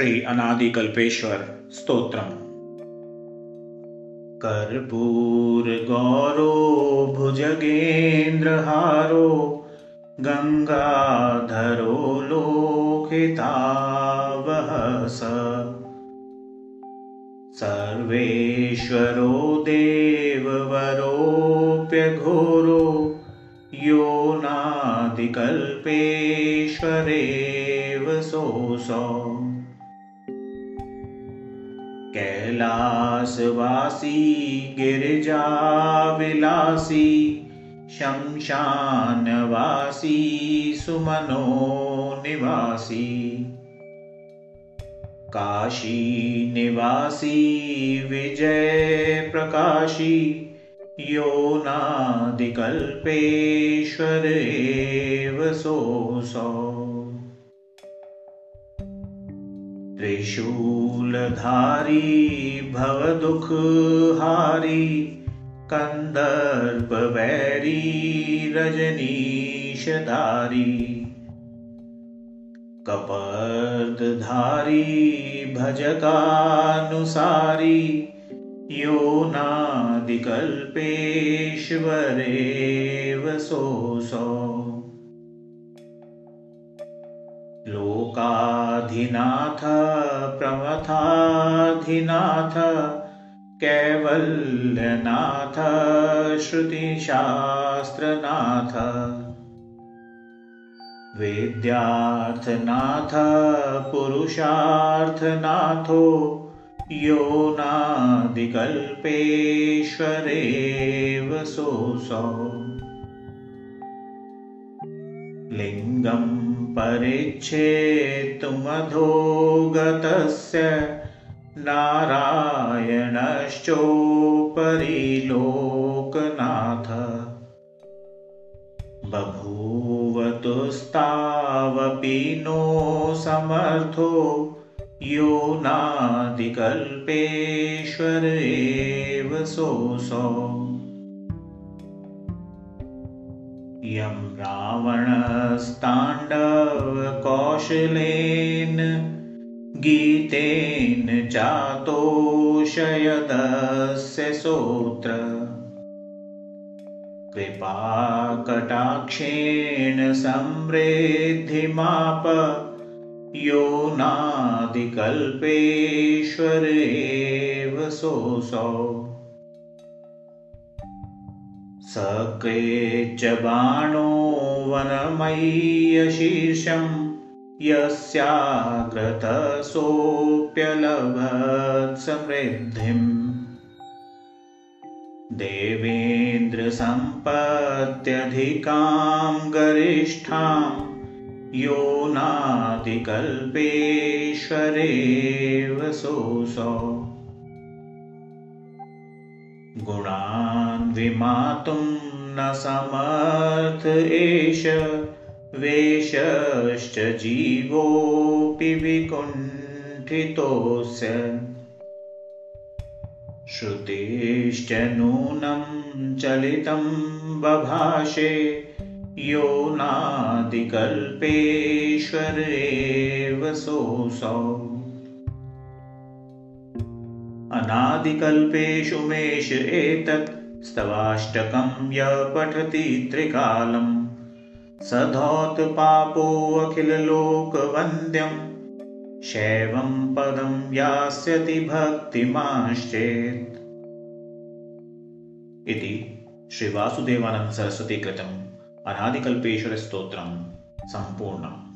श्री अनादिकल्पेश्वर स्तोत्रम्। कर्पूरगौरो भुजगेन्द्रहारो गङ्गाधरो लोकितावहस। सर्वेश्वरो देववरोऽप्यघोरो यो नादिकल्पेश्वरेव सोऽसौ। कैलासवासी गिरिजाविलासी शंशानवासी सुमनो निवासी काशीनिवासी विजयप्रकाशी यो नादिकल्पेश्वरेव सोऽसौ त्रिशूलधारी भवदुःखहारी कन्दर्पवैरी रजनीशधारी कपर्दधारी भजकानुसारी यो नादिकल्पेश्वरेव सोऽसौ लोकाधिनाथ प्रमथाधिनाथ कैवल्यनाथ श्रुतिशास्त्रनाथ वेद्यार्थनाथ पुरुषार्थनाथो यो नादिकल्पेश्वरेव सोऽसौ। लिङ्गं परिच्छेत्तुमधोगतस्य नारायणश्चोपरि लोकनाथ बभूवतुस्तावपि नो समर्थो यो नादिकल्पेश्वरेव सोऽसौ यं रावणस्ताण्डवकौशलेन गीतेन चातोषयदस्य सोऽत्र कृपाकटाक्षेण समृद्धिमाप यो नादिकल्पेश्वरेव सोऽसौ सकृच्च बाणो वनमय्यशीर्षं यस्याग्रतसोऽप्यलभत्समृद्धिम् देवेन्द्रसम्पत्यधिकां गरिष्ठां यो नादिकल्पेश्वरेव सोऽसौ। गुणान् विमातुं न समर्थ एष वेशश्च जीवोऽपि विकुण्ठितोऽस्य। श्रुतिश्च नूनं चलितं बभाषे यो नादिकल्पेश्वरेव सोऽसौ। अनादिकल्पेषु मेष एतत् स्तवाष्टकं य पठति त्रिकालं स धौतपापोऽखिललोकवन्द्यं शैवं पदं यास्यति भक्तिमाश्चेत्। इति श्रीवासुदेवानन्दसरस्वतीकृतम् अनादिकल्पेश्वरस्तोत्रं सम्पूर्णम्